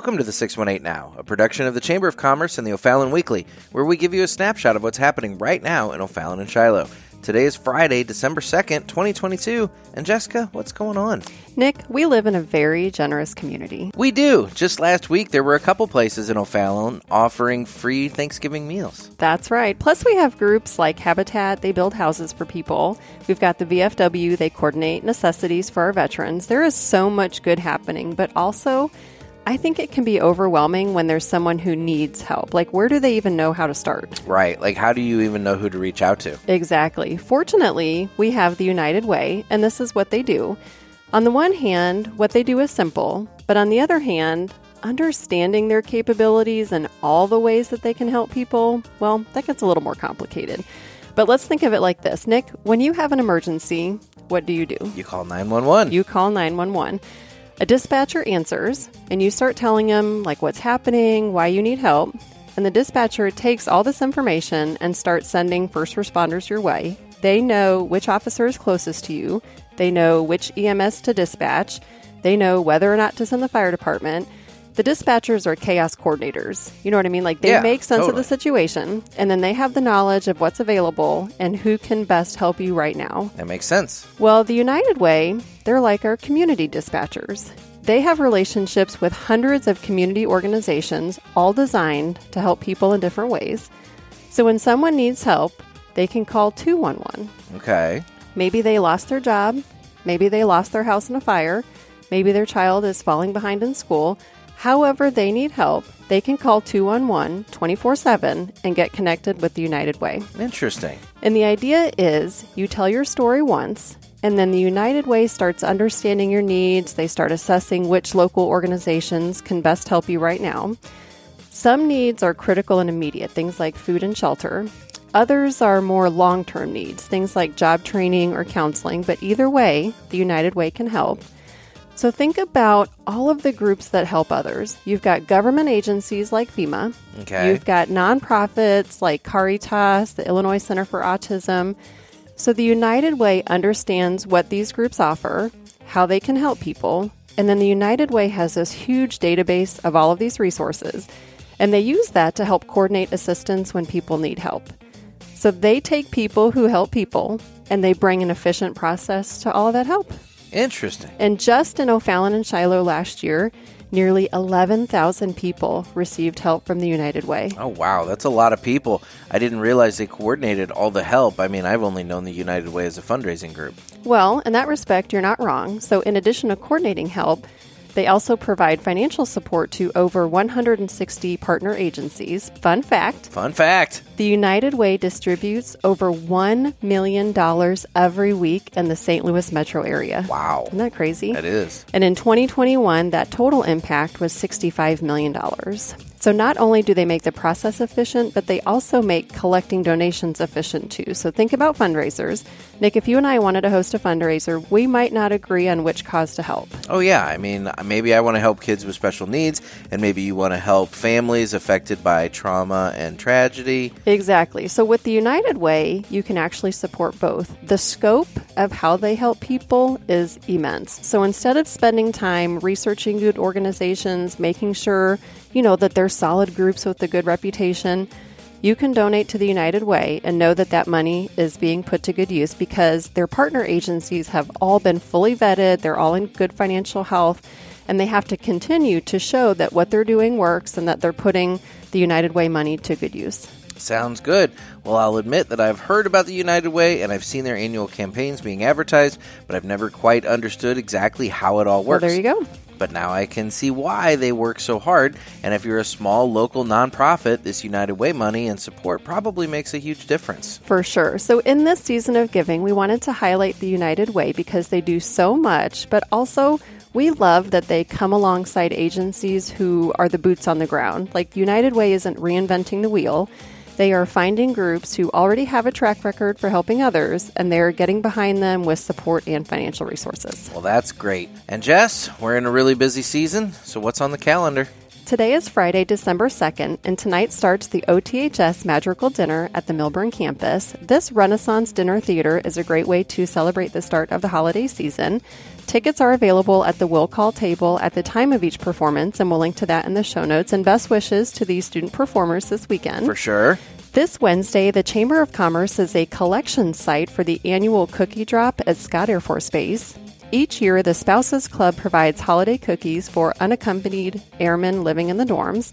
Welcome to the 618 Now, a production of the Chamber of Commerce and the O'Fallon Weekly, where we give you a snapshot of what's happening right now in O'Fallon and Shiloh. Today is Friday, December 2nd, 2022. And Jessica, what's going on? Nick, we live in a very generous community. We do. Just last week, there were a couple places in O'Fallon offering free Thanksgiving meals. That's right. Plus, we have groups like Habitat, they build houses for people. We've got the VFW, they coordinate necessities for our veterans. There is so much good happening, but also, I think it can be overwhelming when there's someone who needs help. Like, where do they even know how to start? Right. Like, how do you even know who to reach out to? Exactly. Fortunately, we have the United Way, and this is what they do. On the one hand, what they do is simple, but on the other hand, understanding their capabilities and all the ways that they can help people, well, that gets a little more complicated. But let's think of it like this Nick, when you have an emergency, what do you do? You call 911. You call 911. A dispatcher answers, and you start telling him, like, what's happening, why you need help. And the dispatcher takes all this information and starts sending first responders your way. They know which officer is closest to you, they know which EMS to dispatch, they know whether or not to send the fire department. The dispatchers are chaos coordinators. You know what I mean? Like they Yeah, make sense of the situation, and then they have the knowledge of what's available and who can best help you right now. that makes sense. Well, the United Way, they're like our community dispatchers. They have relationships with hundreds of community organizations, all designed to help people in different ways. So when someone needs help, they can call 211. Okay. Maybe they lost their job, maybe they lost their house in a fire, maybe their child is falling behind in school. However, they need help, they can call 211 24 7 and get connected with the United Way. Interesting. And the idea is you tell your story once, and then the United Way starts understanding your needs. They start assessing which local organizations can best help you right now. Some needs are critical and immediate, things like food and shelter. Others are more long term needs, things like job training or counseling. But either way, the United Way can help. So think about all of the groups that help others. You've got government agencies like FEMA, Okay. You've got nonprofits like Caritas, the Illinois Center for Autism. So the United Way understands what these groups offer, how they can help people, and then the United Way has this huge database of all of these resources, and they use that to help coordinate assistance when people need help. So they take people who help people and they bring an efficient process to all of that help. Interesting. And just in O'Fallon and Shiloh last year, nearly 11,000 people received help from the United Way. Oh, wow. That's a lot of people. I didn't realize they coordinated all the help. I mean, I've only known the United Way as a fundraising group. Well, in that respect, you're not wrong. So, in addition to coordinating help, they also provide financial support to over 160 partner agencies. Fun fact Fun fact. the United Way distributes over $1 million every week in the St. Louis metro area. Wow. Isn't that crazy? That is. And in 2021, that total impact was $65 million. So not only do they make the process efficient, but they also make collecting donations efficient too. So think about fundraisers. Nick, if you and I wanted to host a fundraiser, we might not agree on which cause to help. Oh, yeah. I mean, maybe I want to help kids with special needs, and maybe you want to help families affected by trauma and tragedy. Exactly. So with the United Way, you can actually support both. The scope of how they help people is immense. So instead of spending time researching good organizations, making sure, you know, that they're solid groups with a good reputation, you can donate to the United Way and know that that money is being put to good use because their partner agencies have all been fully vetted, they're all in good financial health, and they have to continue to show that what they're doing works and that they're putting the United Way money to good use. Sounds good. Well, I'll admit that I've heard about the United Way and I've seen their annual campaigns being advertised, but I've never quite understood exactly how it all works. Well, there you go. But now I can see why they work so hard. And if you're a small local nonprofit, this United Way money and support probably makes a huge difference. For sure. So, in this season of giving, we wanted to highlight the United Way because they do so much, but also we love that they come alongside agencies who are the boots on the ground. Like United Way isn't reinventing the wheel. They are finding groups who already have a track record for helping others, and they're getting behind them with support and financial resources. Well, that's great. And Jess, we're in a really busy season, so what's on the calendar? Today is Friday, December 2nd, and tonight starts the OTHS Madrigal Dinner at the Milburn campus. This Renaissance Dinner Theater is a great way to celebrate the start of the holiday season. Tickets are available at the will call table at the time of each performance, and we'll link to that in the show notes. And best wishes to these student performers this weekend. For sure. This Wednesday, the Chamber of Commerce is a collection site for the annual cookie drop at Scott Air Force Base. Each year, the Spouses Club provides holiday cookies for unaccompanied airmen living in the dorms.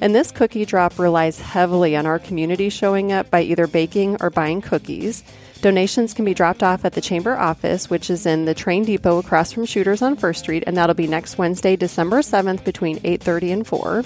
And this cookie drop relies heavily on our community showing up by either baking or buying cookies. Donations can be dropped off at the chamber office, which is in the train depot across from Shooters on First Street, and that'll be next Wednesday, December 7th between 8:30 and 4.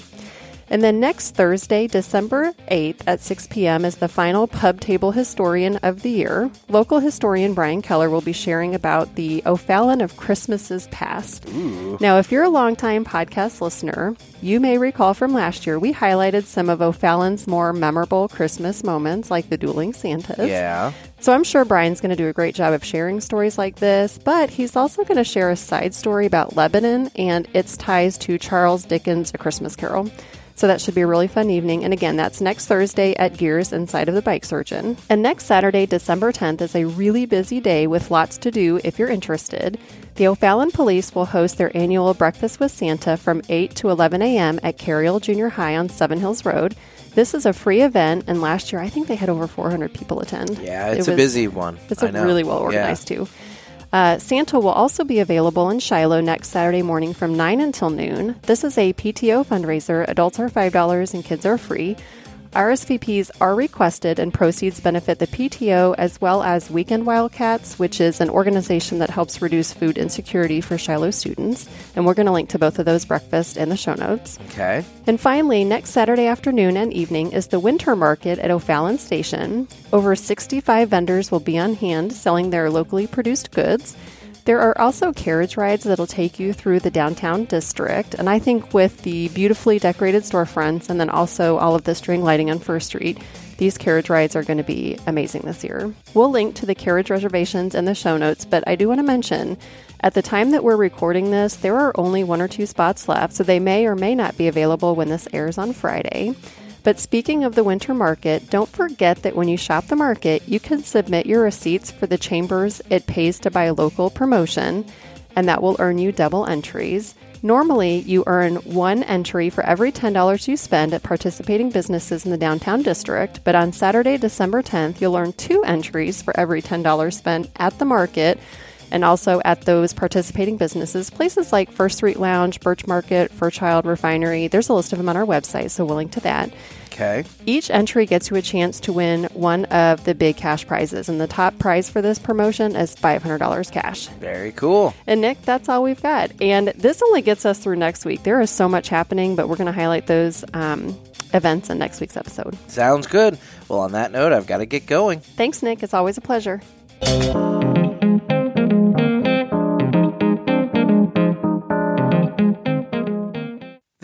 And then next Thursday, December 8th at 6 p.m., is the final Pub Table Historian of the Year. Local historian Brian Keller will be sharing about the O'Fallon of Christmases past. Ooh. Now, if you're a longtime podcast listener, you may recall from last year we highlighted some of O'Fallon's more memorable Christmas moments, like the dueling Santas. Yeah. So I'm sure Brian's going to do a great job of sharing stories like this, but he's also going to share a side story about Lebanon and its ties to Charles Dickens' A Christmas Carol. So that should be a really fun evening. And again, that's next Thursday at Gears inside of the Bike Surgeon. And next Saturday, December 10th, is a really busy day with lots to do if you're interested. The O'Fallon Police will host their annual Breakfast with Santa from 8 to 11 a.m. at Carriel Junior High on Seven Hills Road. This is a free event, and last year I think they had over 400 people attend. Yeah, it's It a busy one. It's a really well Yeah. organized too. Uh, Santa will also be available in Shiloh next Saturday morning from 9 until noon. This is a PTO fundraiser. Adults are $5 and kids are free. RSVPs are requested and proceeds benefit the PTO as well as Weekend Wildcats, which is an organization that helps reduce food insecurity for Shiloh students. And we're going to link to both of those breakfast in the show notes. Okay. And finally, next Saturday afternoon and evening is the Winter Market at O'Fallon Station. Over 65 vendors will be on hand selling their locally produced goods. There are also carriage rides that'll take you through the downtown district. And I think with the beautifully decorated storefronts and then also all of the string lighting on First Street, these carriage rides are going to be amazing this year. We'll link to the carriage reservations in the show notes, but I do want to mention at the time that we're recording this, there are only one or two spots left, so they may or may not be available when this airs on Friday. But speaking of the winter market, don't forget that when you shop the market, you can submit your receipts for the chambers it pays to buy local promotion, and that will earn you double entries. Normally, you earn one entry for every $10 you spend at participating businesses in the downtown district, but on Saturday, December 10th, you'll earn two entries for every $10 spent at the market and also at those participating businesses, places like First Street Lounge, Birch Market, Fairchild Refinery. There's a list of them on our website, so we'll link to that. Okay. Each entry gets you a chance to win one of the big cash prizes, and the top prize for this promotion is $500 cash. Very cool. And Nick, that's all we've got. And this only gets us through next week. There is so much happening, but we're going to highlight those um, events in next week's episode. Sounds good. Well, on that note, I've got to get going. Thanks, Nick. It's always a pleasure.